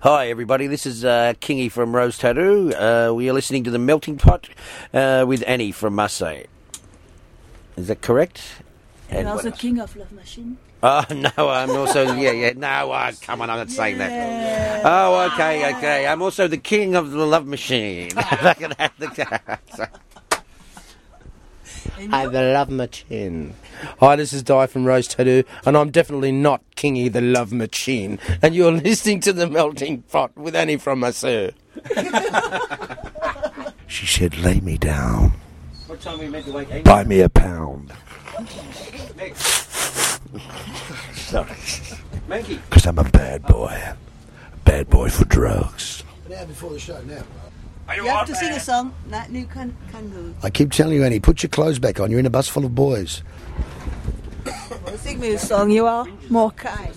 Hi, everybody. This is uh, Kingy from Rose Tattoo. Uh, we are listening to The Melting Pot uh, with Annie from Marseille. Is that correct? And also else? King of Love Machine. Oh, no, I'm also, yeah, yeah, no, uh, come on, I'm not saying that. Oh, okay, okay. I'm also the king of the love machine. Hi, the love machine. Hi, this is Dai from Rose Tattoo, and I'm definitely not Kingy the Love Machine. And you're listening to The Melting Pot with Annie from Masseur. She said, lay me down. what time are we meant to wake? Buy me a pound. Sorry. Monkey. Because I'm a bad boy. A bad boy for drugs. Now before the show, now. You have to sing a song. That new can kangaroo. I keep telling you, Annie, put your clothes back on. You're in a bus full of boys. Sing me a song. You are more kind.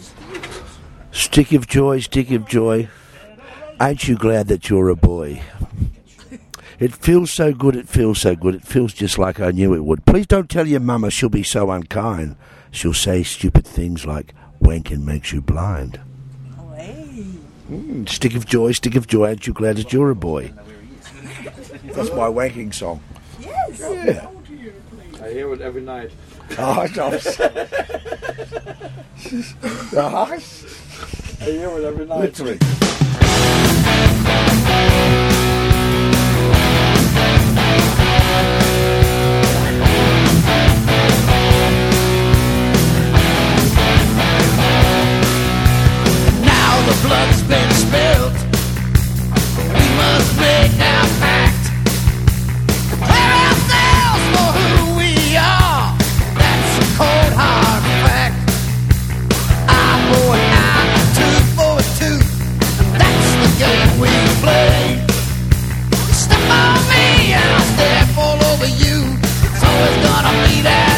Stick of joy, stick of joy. Ain't you glad that you're a boy? It feels so good, it feels so good, it feels just like I knew it would. Please don't tell your mama she'll be so unkind. She'll say stupid things like, wanking makes you blind. Mm, stick of joy, stick of joy, aren't you glad that you're a boy? That's my wanking song. Yes. Yeah. I hear it every night. Oh, nice. nice. I hear it every night. Literally. Now the blood's been spilled. We must make our cold hard fact. For for a. And that's the game we play. You step on me and I'll step all over you. It's always gonna be that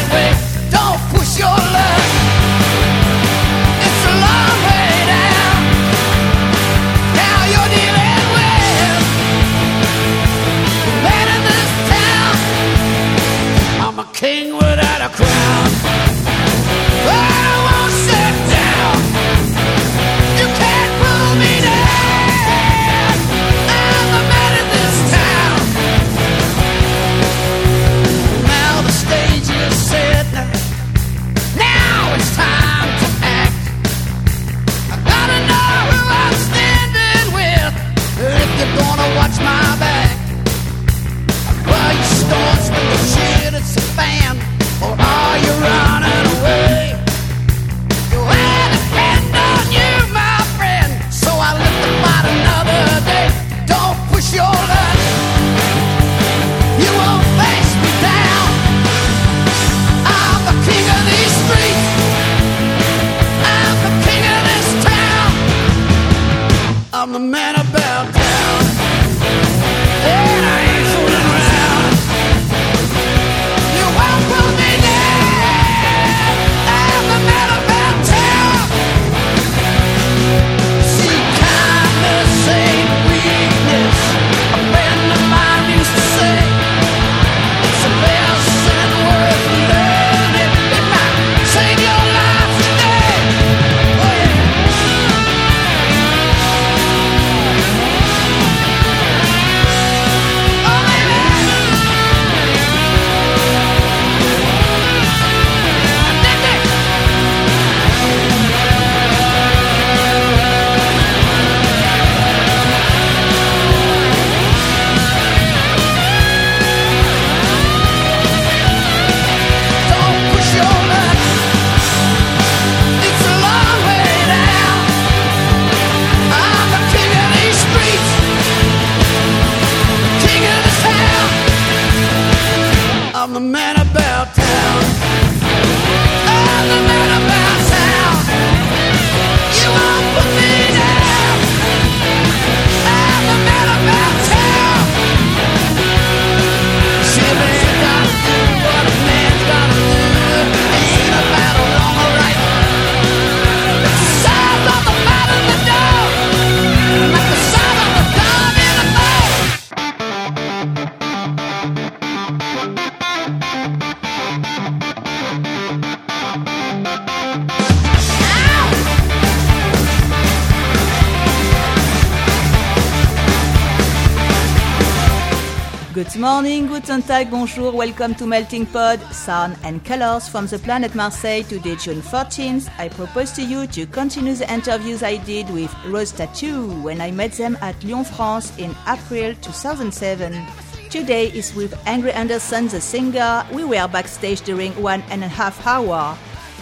guten Tag, bonjour, welcome to Melting Pod, Sound and Colors from the planet Marseille. Today, June 14th, I propose to you to continue the interviews I did with Rose Tattoo when I met them at Lyon, France in April 2007. Today is with Angry Anderson, the singer. We were backstage during one and a half hour.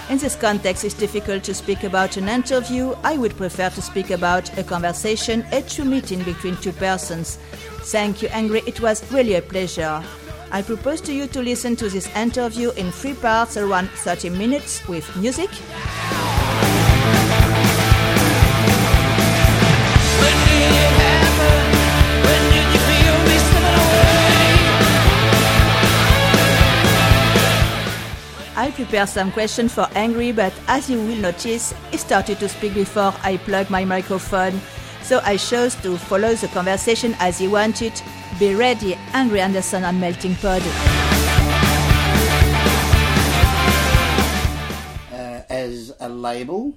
In this context, it's difficult to speak about an interview. I would prefer to speak about a conversation, a true meeting between two persons. Thank you, Angry. It was really a pleasure. I propose to you to listen to this interview in three parts, around 30 minutes, with music. When did it happen? When did you feel me slipping away? I prepared some questions for Angry, but as you will notice, he started to speak before I plugged my microphone. So I chose to follow the conversation as he wanted. Be ready, Angry Anderson on Melting Pod. uh, as a label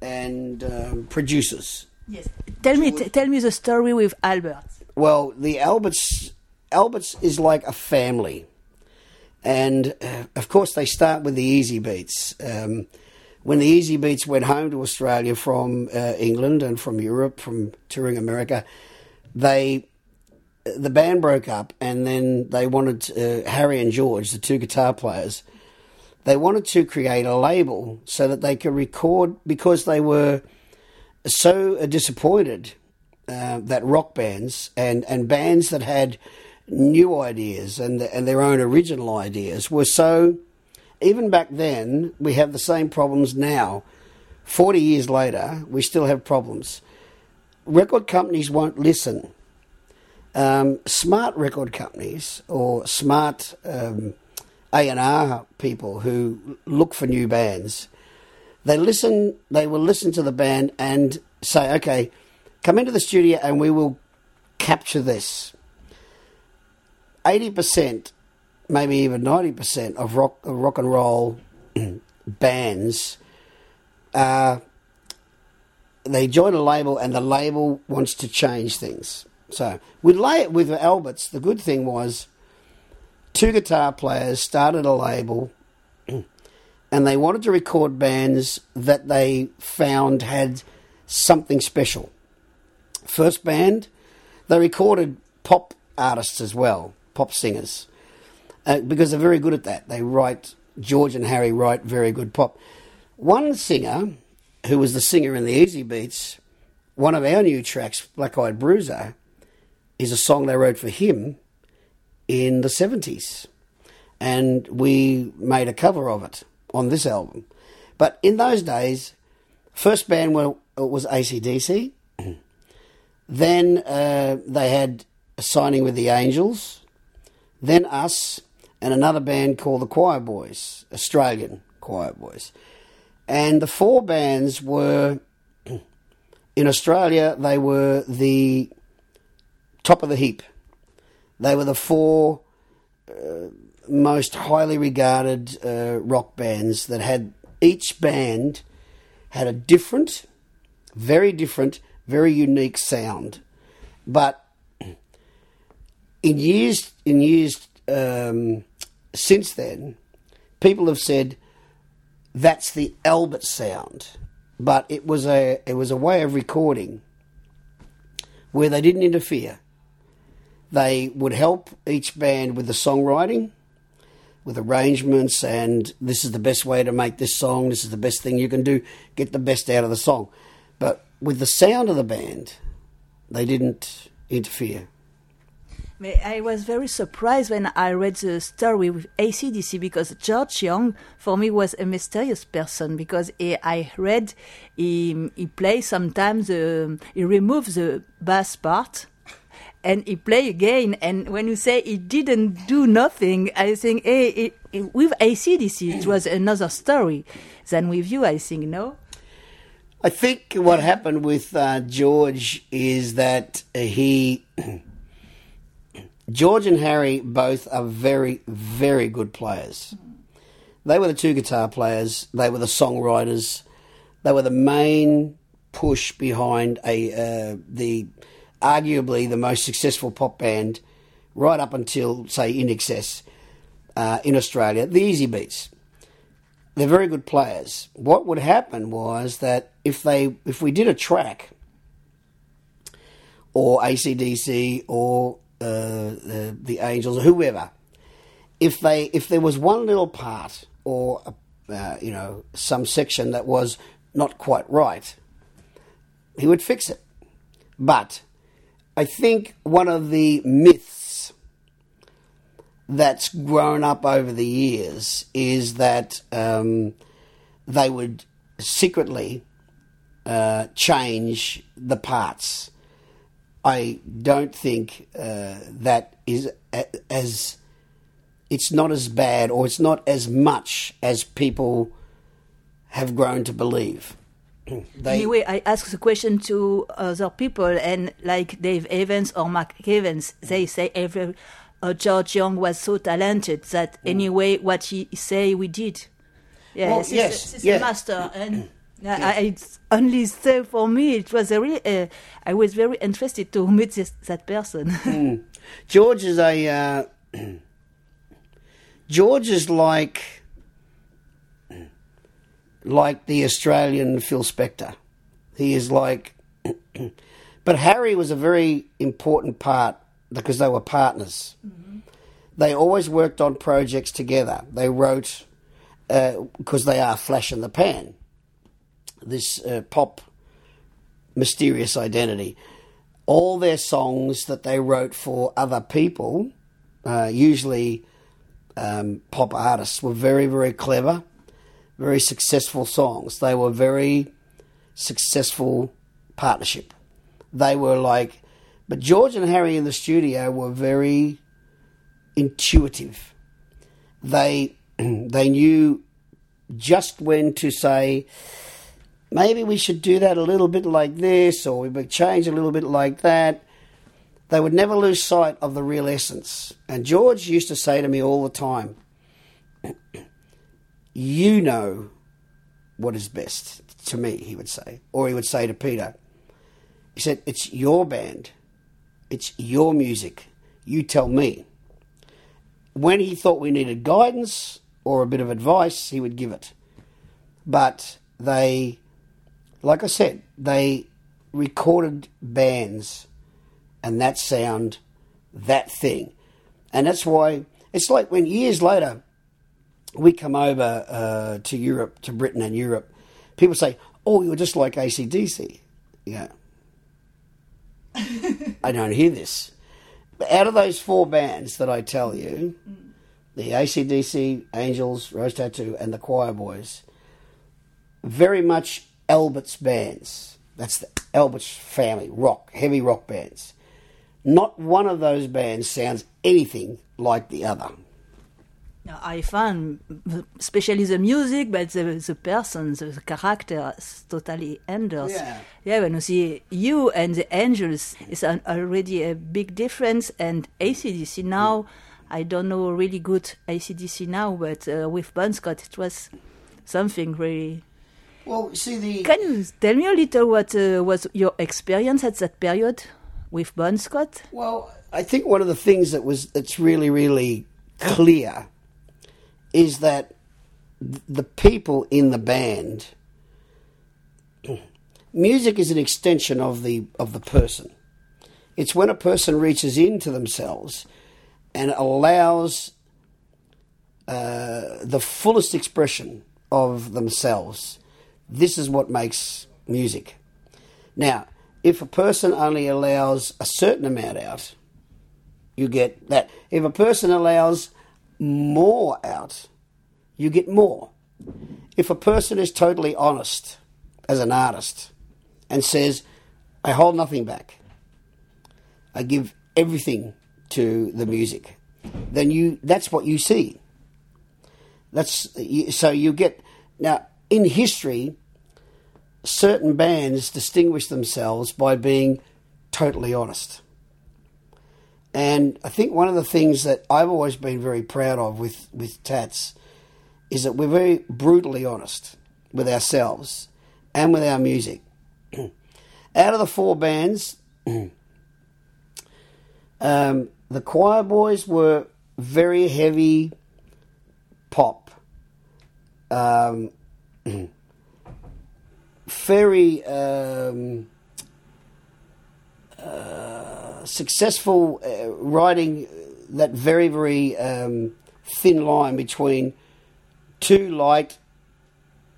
and um, producers. Yes. Tell me, t- tell me the story with Albert. Well, the Alberts Alberts is like a family, and uh, of course they start with the Easybeats. Um, when the Easybeats went home to Australia from uh, England and from Europe, from touring America, they the band broke up, and then they wanted uh, Harry and George, the two guitar players, they wanted to create a label so that they could record because they were so uh, disappointed uh, that rock bands and, and bands that had new ideas and and their own original ideas were so even back then we have the same problems now. 40 years later we still have problems. Record companies won't listen. Um, smart record companies or smart um, A&R people who look for new bands they listen they will listen to the band and say okay come into the studio and we will capture this. 80% maybe even 90% of rock of rock and roll bands uh, they join a label and the label wants to change things so with it with Alberts the good thing was two guitar players started a label and they wanted to record bands that they found had something special. First band, they recorded pop artists as well, pop singers, uh, because they're very good at that. They write, George and Harry write very good pop. One singer, who was the singer in the Easybeats, one of our new tracks, Black Eyed Bruiser, is a song they wrote for him in the 70s. And we made a cover of it on this album. But in those days, first band were, was ACDC. then uh, they had a signing with the Angels. Then us and another band called the Choirboys, Australian Choirboys. And the four bands were, in Australia, they were the top of the heap. They were the four uh, most highly regarded uh, rock bands that had each band had a different, very different, very unique sound. But in years, in years um, since then, people have said that's the Albert sound, but it was a it was a way of recording where they didn't interfere. They would help each band with the songwriting, with arrangements, and this is the best way to make this song. This is the best thing you can do. Get the best out of the song. But with the sound of the band, they didn't interfere. I was very surprised when I read the story with ACDC because George Young, for me, was a mysterious person because he, I read he, he plays sometimes, the, he removes the bass part and he play again. And when you say he didn't do nothing, I think, hey, it, it, with ACDC, it was another story than with you, I think, no? I think what happened with uh, George is that he. George and Harry both are very, very good players. They were the two guitar players, they were the songwriters, they were the main push behind a uh, the arguably the most successful pop band right up until say INXS uh, in Australia, the Easybeats. They're very good players. What would happen was that if they if we did a track or ACDC or the, the Angels or whoever, if they if there was one little part or uh, you know some section that was not quite right, he would fix it. But I think one of the myths that's grown up over the years is that um, they would secretly uh, change the parts. I don't think uh, that is a- as it's not as bad or it's not as much as people have grown to believe. They, Anyway, I asked the question to other people, and like Dave Evans or Mark Evans, they say every uh, George Young was so talented that anyway, what he say, we did. Yes, Well, he's, yes, he's yeah. a master, and I, I it's only so for me, it was a really. Uh, I was very interested to meet this, that person. George is a uh, George is like like the Australian Phil Spector. He is like, but Harry was a very important part because they were partners. They always worked on projects together. They wrote because they are Flash and the Pan. This uh, pop mysterious identity. All their songs that they wrote for other people, uh, usually um, pop artists, were very, very clever, very successful songs. They were very successful partnership. They were like, but George and Harry in the studio were very intuitive. They they knew just when to say, maybe we should do that a little bit like this, or we would change a little bit like that. They would never lose sight of the real essence. And George used to say to me all the time, You know what is best to me, he would say. Or he would say to Peter, He said, It's your band, it's your music. You tell me. When he thought we needed guidance or a bit of advice, he would give it. But they, like I said, they recorded bands and that sound, that thing. And that's why it's like when years later we come over uh, to Europe, to Britain and Europe, people say, Oh, you're just like ACDC. Yeah. I don't hear this. But out of those four bands that I tell you, the ACDC, Angels, Rose Tattoo, and the Choirboys, very much Albert's bands. That's the Albert's family, rock, heavy rock bands. Not one of those bands sounds anything like the other. I found, especially the music, but the, the person, the, the character, is totally anders. Yeah. yeah, when you see you and the angels, it's an, already a big difference. And ACDC now, I don't know really good ACDC now, but uh, with Bon Scott, it was something really. Well, see the Can you tell me a little what uh, was your experience at that period with Bon Scott? Well, I think one of the things that was that's really really clear is that the people in the band music is an extension of the of the person. It's when a person reaches into themselves and allows uh, the fullest expression of themselves. This is what makes music. Now, if a person only allows a certain amount out, you get that. If a person allows more out, you get more. If a person is totally honest as an artist and says, I hold nothing back, I give everything to the music, then you that's what you see. That's so you get now in history. Certain bands distinguish themselves by being totally honest. And I think one of the things that I've always been very proud of with, with Tats is that we're very brutally honest with ourselves and with our music. Out of the four bands, um, the Choirboys were very heavy pop. Um, very um, uh, successful uh, writing that very, very um, thin line between too light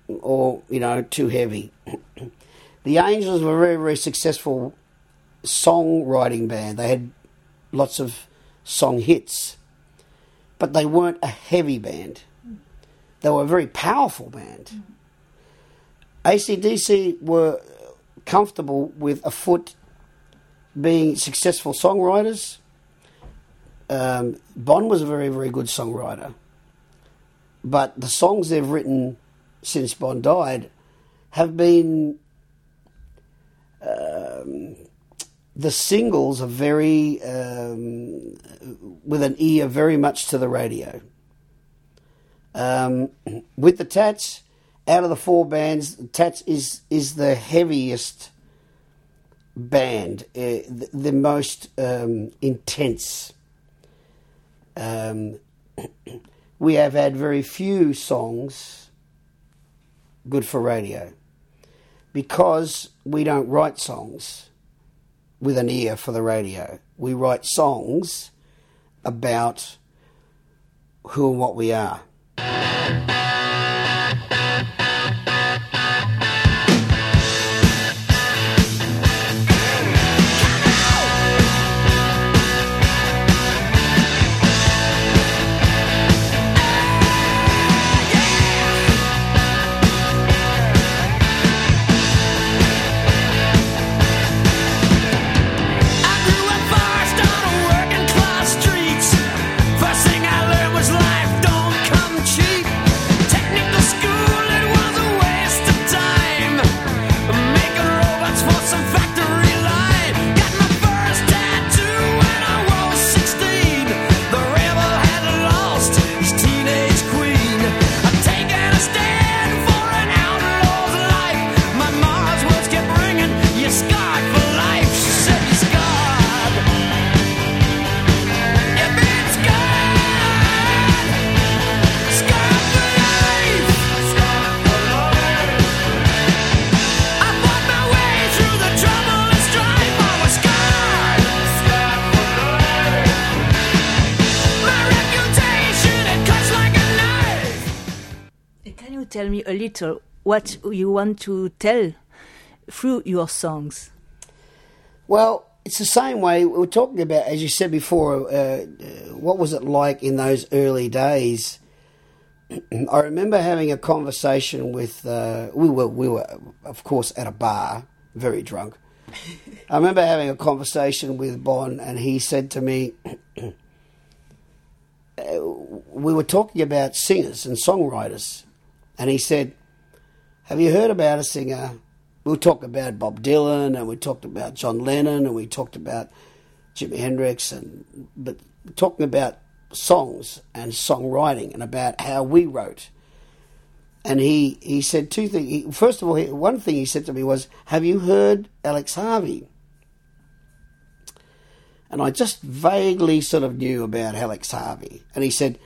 or, you know, too heavy. the Angels were a very, very successful songwriting band. They had lots of song hits, but they weren't a heavy band. They were a very powerful band. ACDC were comfortable with a foot being successful songwriters. Um, Bon was a very, very good songwriter. But the songs they've written since Bon died have been. Um, the singles are very. Um, with an ear very much to the radio. Um, with the Tats, out of the four bands, Tats is is the heaviest band, uh, the, the most um, intense. Um, we have had very few songs good for radio because we don't write songs with an ear for the radio. We write songs about who and what we are. Tell me a little what you want to tell through your songs? Well, it's the same way we were talking about, as you said before. Uh, uh, what was it like in those early days? I remember having a conversation with. Uh, we were, we were, of course, at a bar, very drunk. I remember having a conversation with Bon, and he said to me, uh, "We were talking about singers and songwriters," and he said, "Have you heard about a singer?" We talked about Bob Dylan, and we talked about John Lennon, and we talked about Jimi Hendrix, and but talking about songs and songwriting and about how we wrote. And he, he said two things. He, first of all, he, one thing he said to me was, "Have you heard Alex Harvey?" And I just vaguely sort of knew about Alex Harvey. And he said,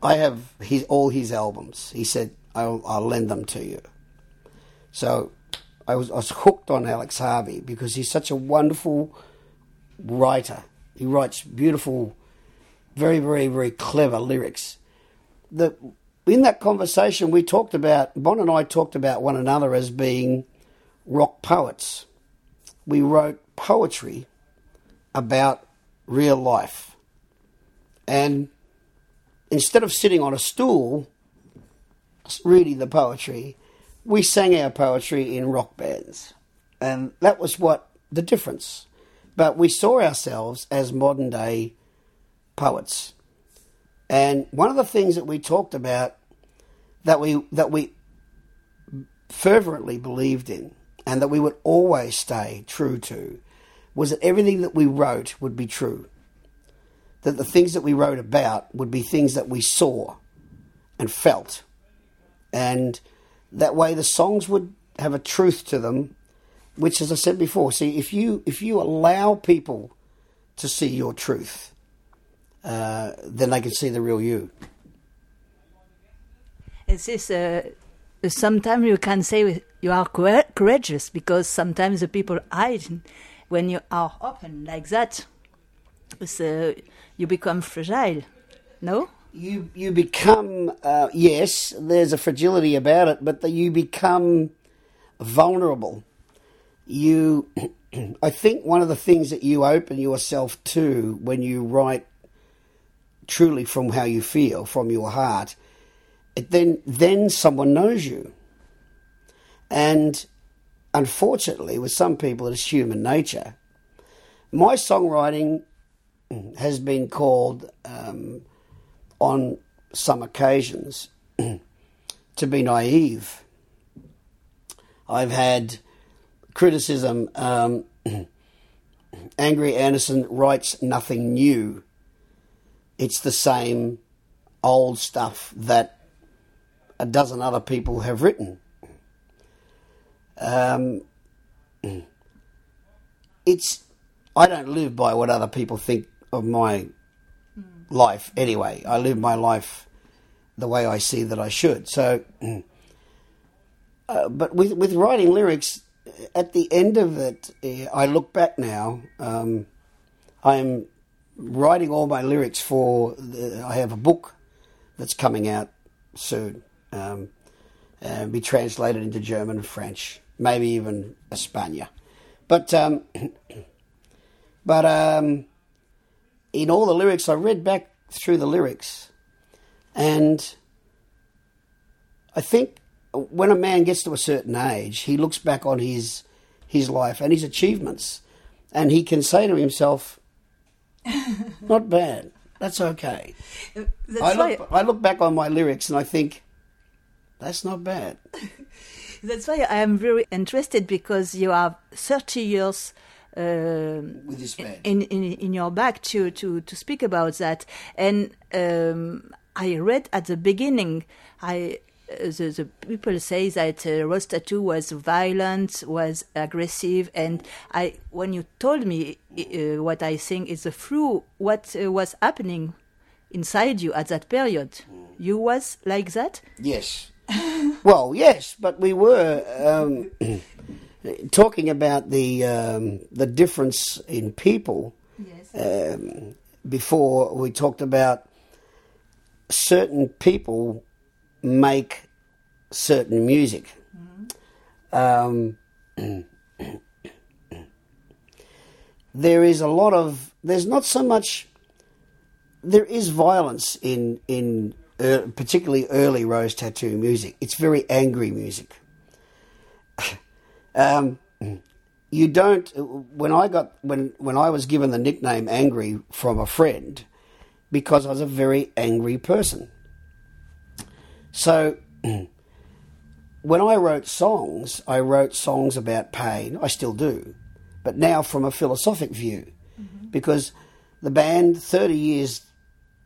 "I have his all his albums." He said, "I'll, I'll lend them to you." So I was, I was hooked on Alex Harvey because he's such a wonderful writer. He writes beautiful, very, very, very clever lyrics. The, in that conversation, we talked about, Bon and I talked about one another as being rock poets. We wrote poetry about real life. And instead of sitting on a stool reading the poetry, we sang our poetry in rock bands. And that was what the difference. But we saw ourselves as modern day poets. And one of the things that we talked about that we that we fervently believed in and that we would always stay true to was that everything that we wrote would be true. That the things that we wrote about would be things that we saw and felt. And that way the songs would have a truth to them which as i said before see if you if you allow people to see your truth, uh, then they can see the real you. It's this. Uh, sometimes you can say you are courageous because sometimes the people hide when you are open like that. So you become fragile. No. You you become uh, yes. There's a fragility about it, but that you become vulnerable. You, I think one of the things that you open yourself to when you write truly from how you feel, from your heart, it then then someone knows you. And unfortunately, with some people, it's human nature. My songwriting has been called, um, on some occasions, to be naive. I've had criticism. Um, Angry Anderson writes nothing new. It's the same old stuff that a dozen other people have written. Um, it's I don't live by what other people think of my life anyway. I live my life the way I see that I should. So, uh, but with with writing lyrics, at the end of it, uh, I look back now. Um, I'm writing all my lyrics for. The, I have a book that's coming out soon, um, and be translated into German and French, maybe even Espana. But um, but um, in all the lyrics, I read back through the lyrics, and I think when a man gets to a certain age, he looks back on his his life and his achievements, and he can say to himself, "Not bad. That's okay." That's I look, I look back on my lyrics and I think, "That's not bad." That's why I am very interested because you have thirty years. With this band. in, in in your back to to to speak about that and um, I read at the beginning I uh, the, the people say that uh, Rose Tattoo was violent was aggressive and I when you told me uh, what I think is the true what uh, was happening inside you at that period you was like that Yes. well, yes, but we were um, talking about the um, the difference in people. yes Um, before we talked about certain people make certain music. Um, there is a lot of there's not so much there is violence in in uh, particularly early rose tattoo music. It's very angry music. Um, you don't. When I got when when I was given the nickname Angry from a friend, because I was a very angry person. So. When I wrote songs, I wrote songs about pain. I still do, but now from a philosophic view, because the band, 30 years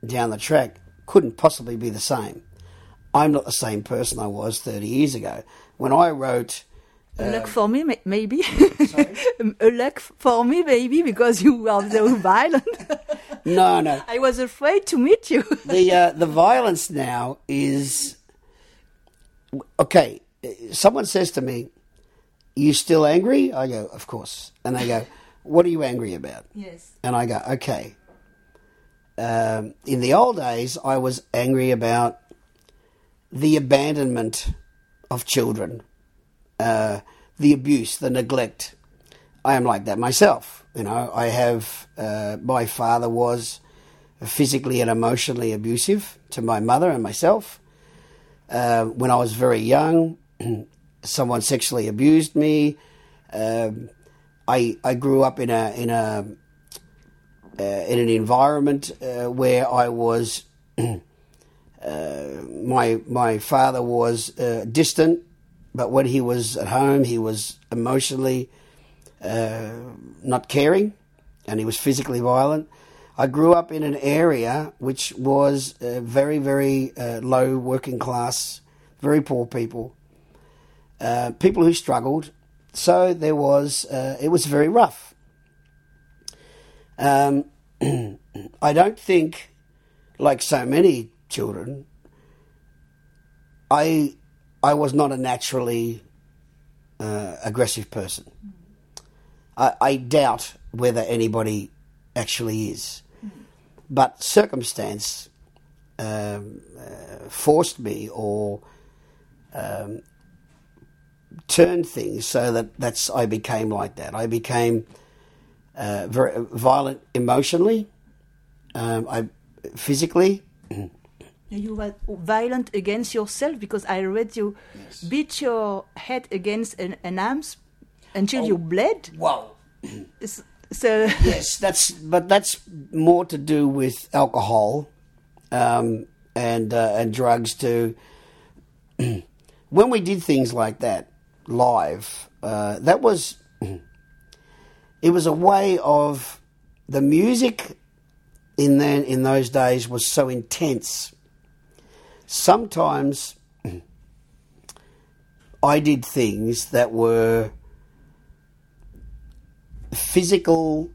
down the track, couldn't possibly be the same. I'm not the same person I was 30 years ago. When I wrote. A luck for me, ma- maybe. a luck for me, maybe, because you are so violent. No, no. I was afraid to meet you. the uh, the violence now is okay. Someone says to me, "You still angry?" I go, "Of course." And they go, "What are you angry about?" yes. And I go, "Okay." Um, in the old days, I was angry about the abandonment of children, uh, the abuse, the neglect. I am like that myself. You know, I have. Uh, my father was physically and emotionally abusive to my mother and myself. Uh, when I was very young, someone sexually abused me. Um, I I grew up in a in a uh, in an environment uh, where I was. uh, my my father was uh, distant, but when he was at home, he was emotionally uh, not caring, and he was physically violent. I grew up in an area which was uh, very, very uh, low working class, very poor people, uh, people who struggled. So there was, uh, it was very rough. Um, I don't think, like so many children, I I was not a naturally uh, aggressive person. I, I doubt whether anybody actually is, but circumstance um, uh, forced me or um, turned things so that that's I became like that. I became uh, very violent emotionally. Um, I physically. You were violent against yourself because I read you beat your head against an, an arms until you bled. Wow. So yes, that's but that's more to do with alcohol um, and uh, and drugs. too. when we did things like that live, uh, that was it was a way of the music in then in those days was so intense. Sometimes I did things that were physical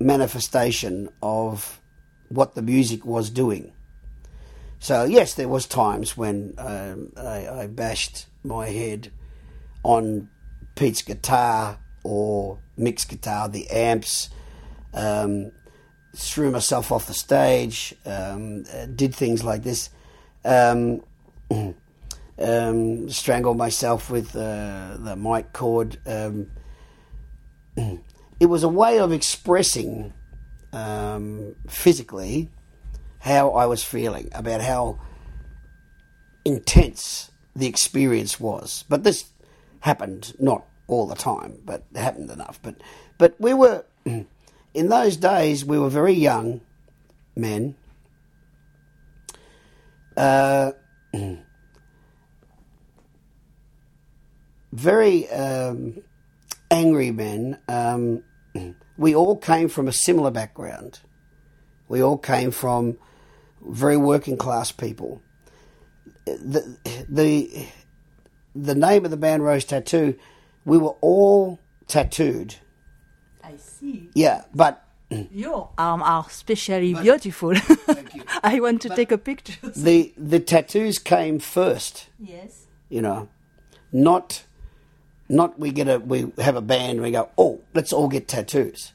manifestation of what the music was doing. So yes, there was times when um, I, I bashed my head on Pete's guitar or Mick's guitar, the amps, um, threw myself off the stage, um, did things like this, um, um, strangled myself with uh, the mic cord. Um, it was a way of expressing um, physically how I was feeling about how intense the experience was. But this happened not all the time, but it happened enough. But but we were in those days we were very young men. Uh, very um, angry men. Um, we all came from a similar background. We all came from very working class people. The the the name of the band Rose Tattoo, we were all tattooed. I see Yeah, but your arms um, are especially beautiful. I want to take a picture. the the tattoos came first. Yes. You know, not not we get a we have a band and we go oh let's all get tattoos,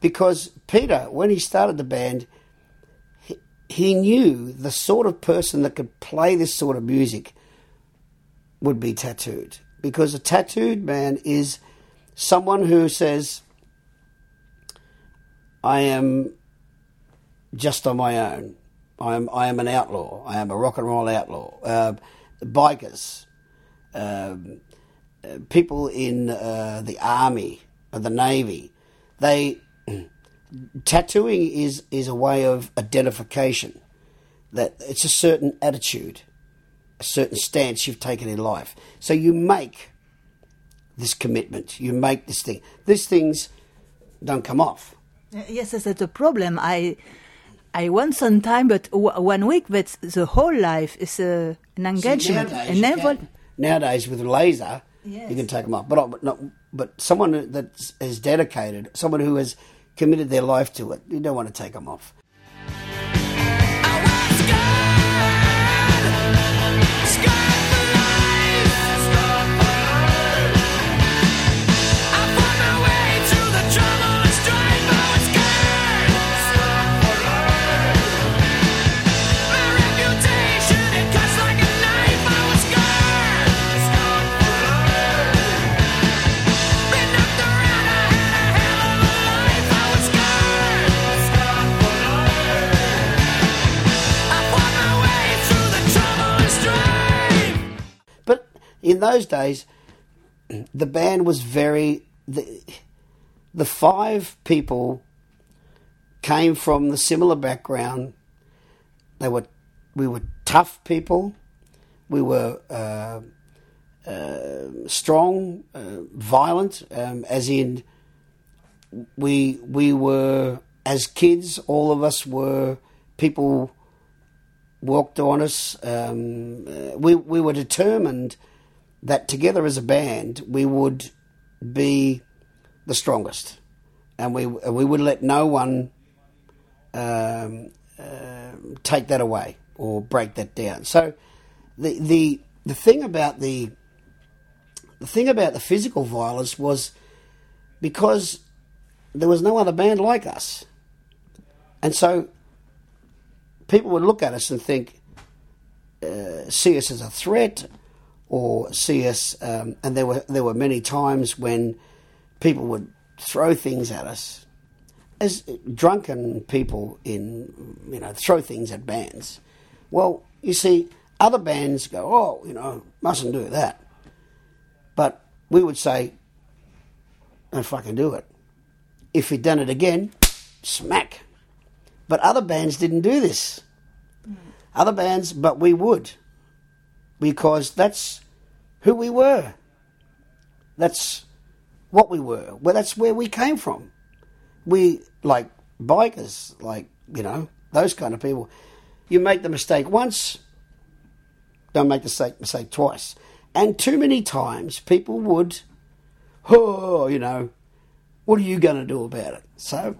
because Peter when he started the band, he, he knew the sort of person that could play this sort of music would be tattooed because a tattooed man is someone who says I am just on my own. I am I am an outlaw. I am a rock and roll outlaw. Uh, bikers, um, uh, people in uh, the army or the navy, they tattooing is is a way of identification. That it's a certain attitude, a certain stance you've taken in life. So you make this commitment. You make this thing. These things don't come off. Yes, that's a problem. I I want some time, but w- one week, but the whole life is uh, an engagement. Nowadays, and never, can. Nowadays, with a laser, Yes. you can take them off. But but not, but someone that is dedicated, someone who has committed their life to it, you don't want to take them off. In those days, the band was very the the five people came from the similar background. They were we were tough people. We were uh, uh, strong, uh, violent, um, as in we we were as kids. All of us were people walked on us. Um, uh, we we were determined that together as a band we would be the strongest, and we we would let no one um, uh, take that away or break that down. So the the the thing about the the thing about the physical violence was because there was no other band like us, and so people would look at us and think, uh, see us as a threat, or see us. Um, and there were there were many times when people would throw things at us, as drunken people in you know throw things at bands. Well, you see, other bands go, oh, you know, mustn't do that, but we would say, don't fucking do it. If he'd done it again, smack. But other bands didn't do this. Other bands, but we would. Because that's who we were. That's what we were. Well, that's where we came from. We, like bikers, like, you know, those kind of people. You make the mistake once, don't make the mistake, mistake twice. And too many times people would, oh, you know, what are you going to do about it? So,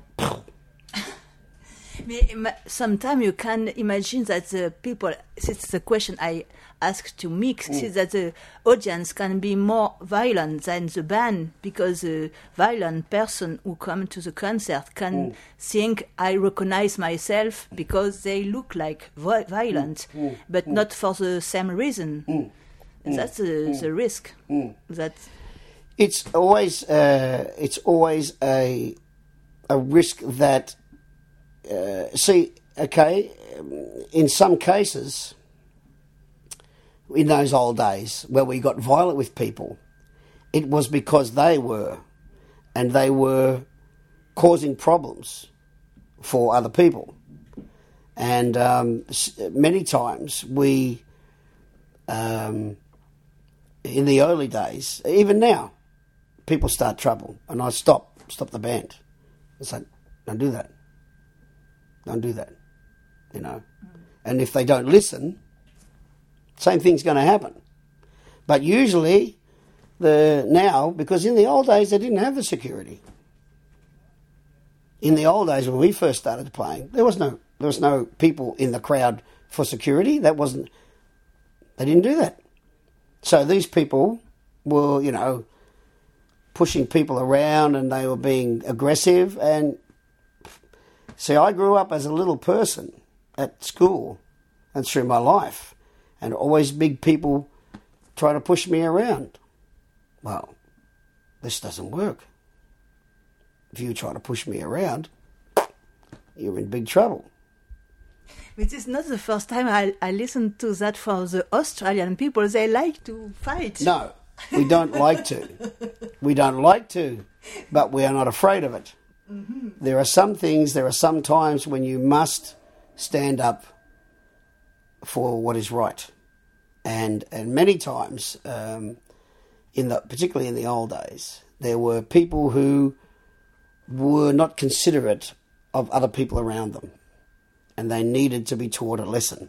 Sometimes you can imagine that the people, it's the question I asked to Mick, is that the audience can be more violent than the band because the violent person who come to the concert can think I recognize myself because they look like vi- violent, but not for the same reason. That's the, the risk. That it's always uh, it's always a a risk that uh, see okay um, in some cases in those old days where we got violent with people it was because they were and they were causing problems for other people and um, many times we um, in the early days even now people start trouble, and I stop stop the band. I say, don't do that. Don't do that. You know, and if they don't listen, same thing's going to happen. But usually, the now because in the old days they didn't have the security. In the old days when we first started playing, there was no there was no people in the crowd for security. That wasn't. They didn't do that. So these people were, you know, pushing people around and they were being aggressive. And see, I grew up as a little person at school and through my life, and always big people try to push me around. Well, this doesn't work. If you try to push me around, you're in big trouble. It is not the first time I, I listen to that from the Australian people. They like to fight. No, we don't like to. We don't like to, but we are not afraid of it. There are some things, there are some times when you must stand up for what is right. And, and many times, um, in the, particularly in the old days, there were people who were not considerate of other people around them. And they needed to be taught a lesson.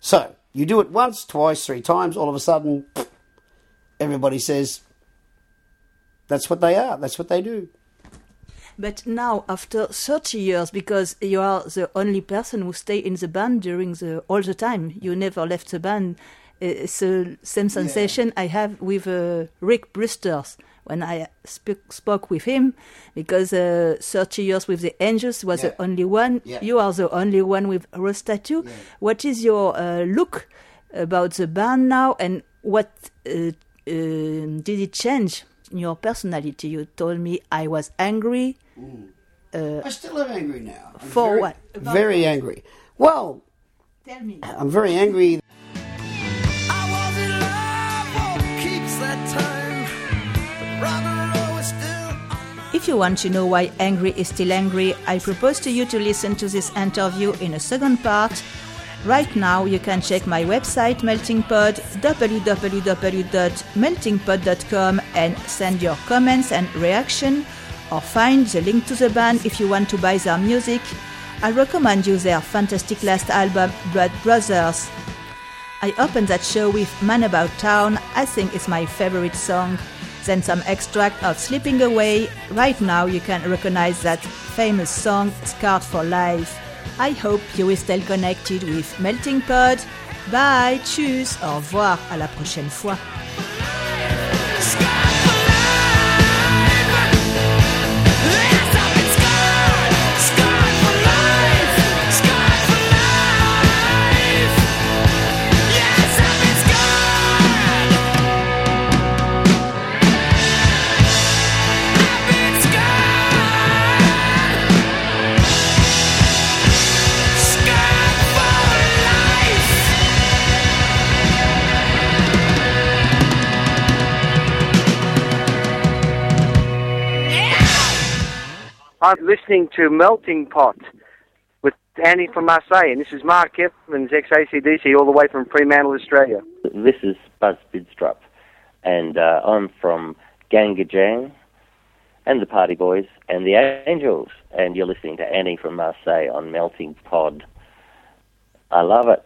So, you do it once, twice, three times, all of a sudden, everybody says that's what they are, that's what they do. But now, after 30 years, because you are the only person who stay in the band during the all the time, you never left the band. Uh, It's the same sensation I have with uh, Rick Brewsters when I sp- spoke with him, because uh, 30 years with the Angels was Yeah. the only one. Yeah. You are the only one with Rose Tattoo. What is your uh, look about the band now, and what uh, um did it change in your personality? You told me I was angry. Uh, I still am angry now. I'm For very- what? Very angry. Well, Tell me. I'm very angry I was in love, what keeps that time? Rock and roll is still on my If you want to know why Angry is still angry, I propose to you to listen to this interview in a second part. Right now, you can check my website, Melting Pod, www.meltingpod.com, and send your comments and reaction, or find the link to the band if you want to buy their music. I recommend you their fantastic last album, Blood Brothers. I opened that show with Man About Town. I think it's my favorite song. then some extract of Slipping Away. Right now, you can recognize that famous song, Scarred for Life. I hope you will stay connected with Melting Pod. Bye, tschüss, au revoir, à la prochaine fois. I'm listening to Melting Pod with Andy from Marseille, and this is Mark Evans, ex-ACDC, all the way from Fremantle, Australia. This is Buzz Bidstrup, and uh, I'm from GANGgajang and the Party Boys and the Angels, and you're listening to Annie from Marseille on Melting Pod. I love it.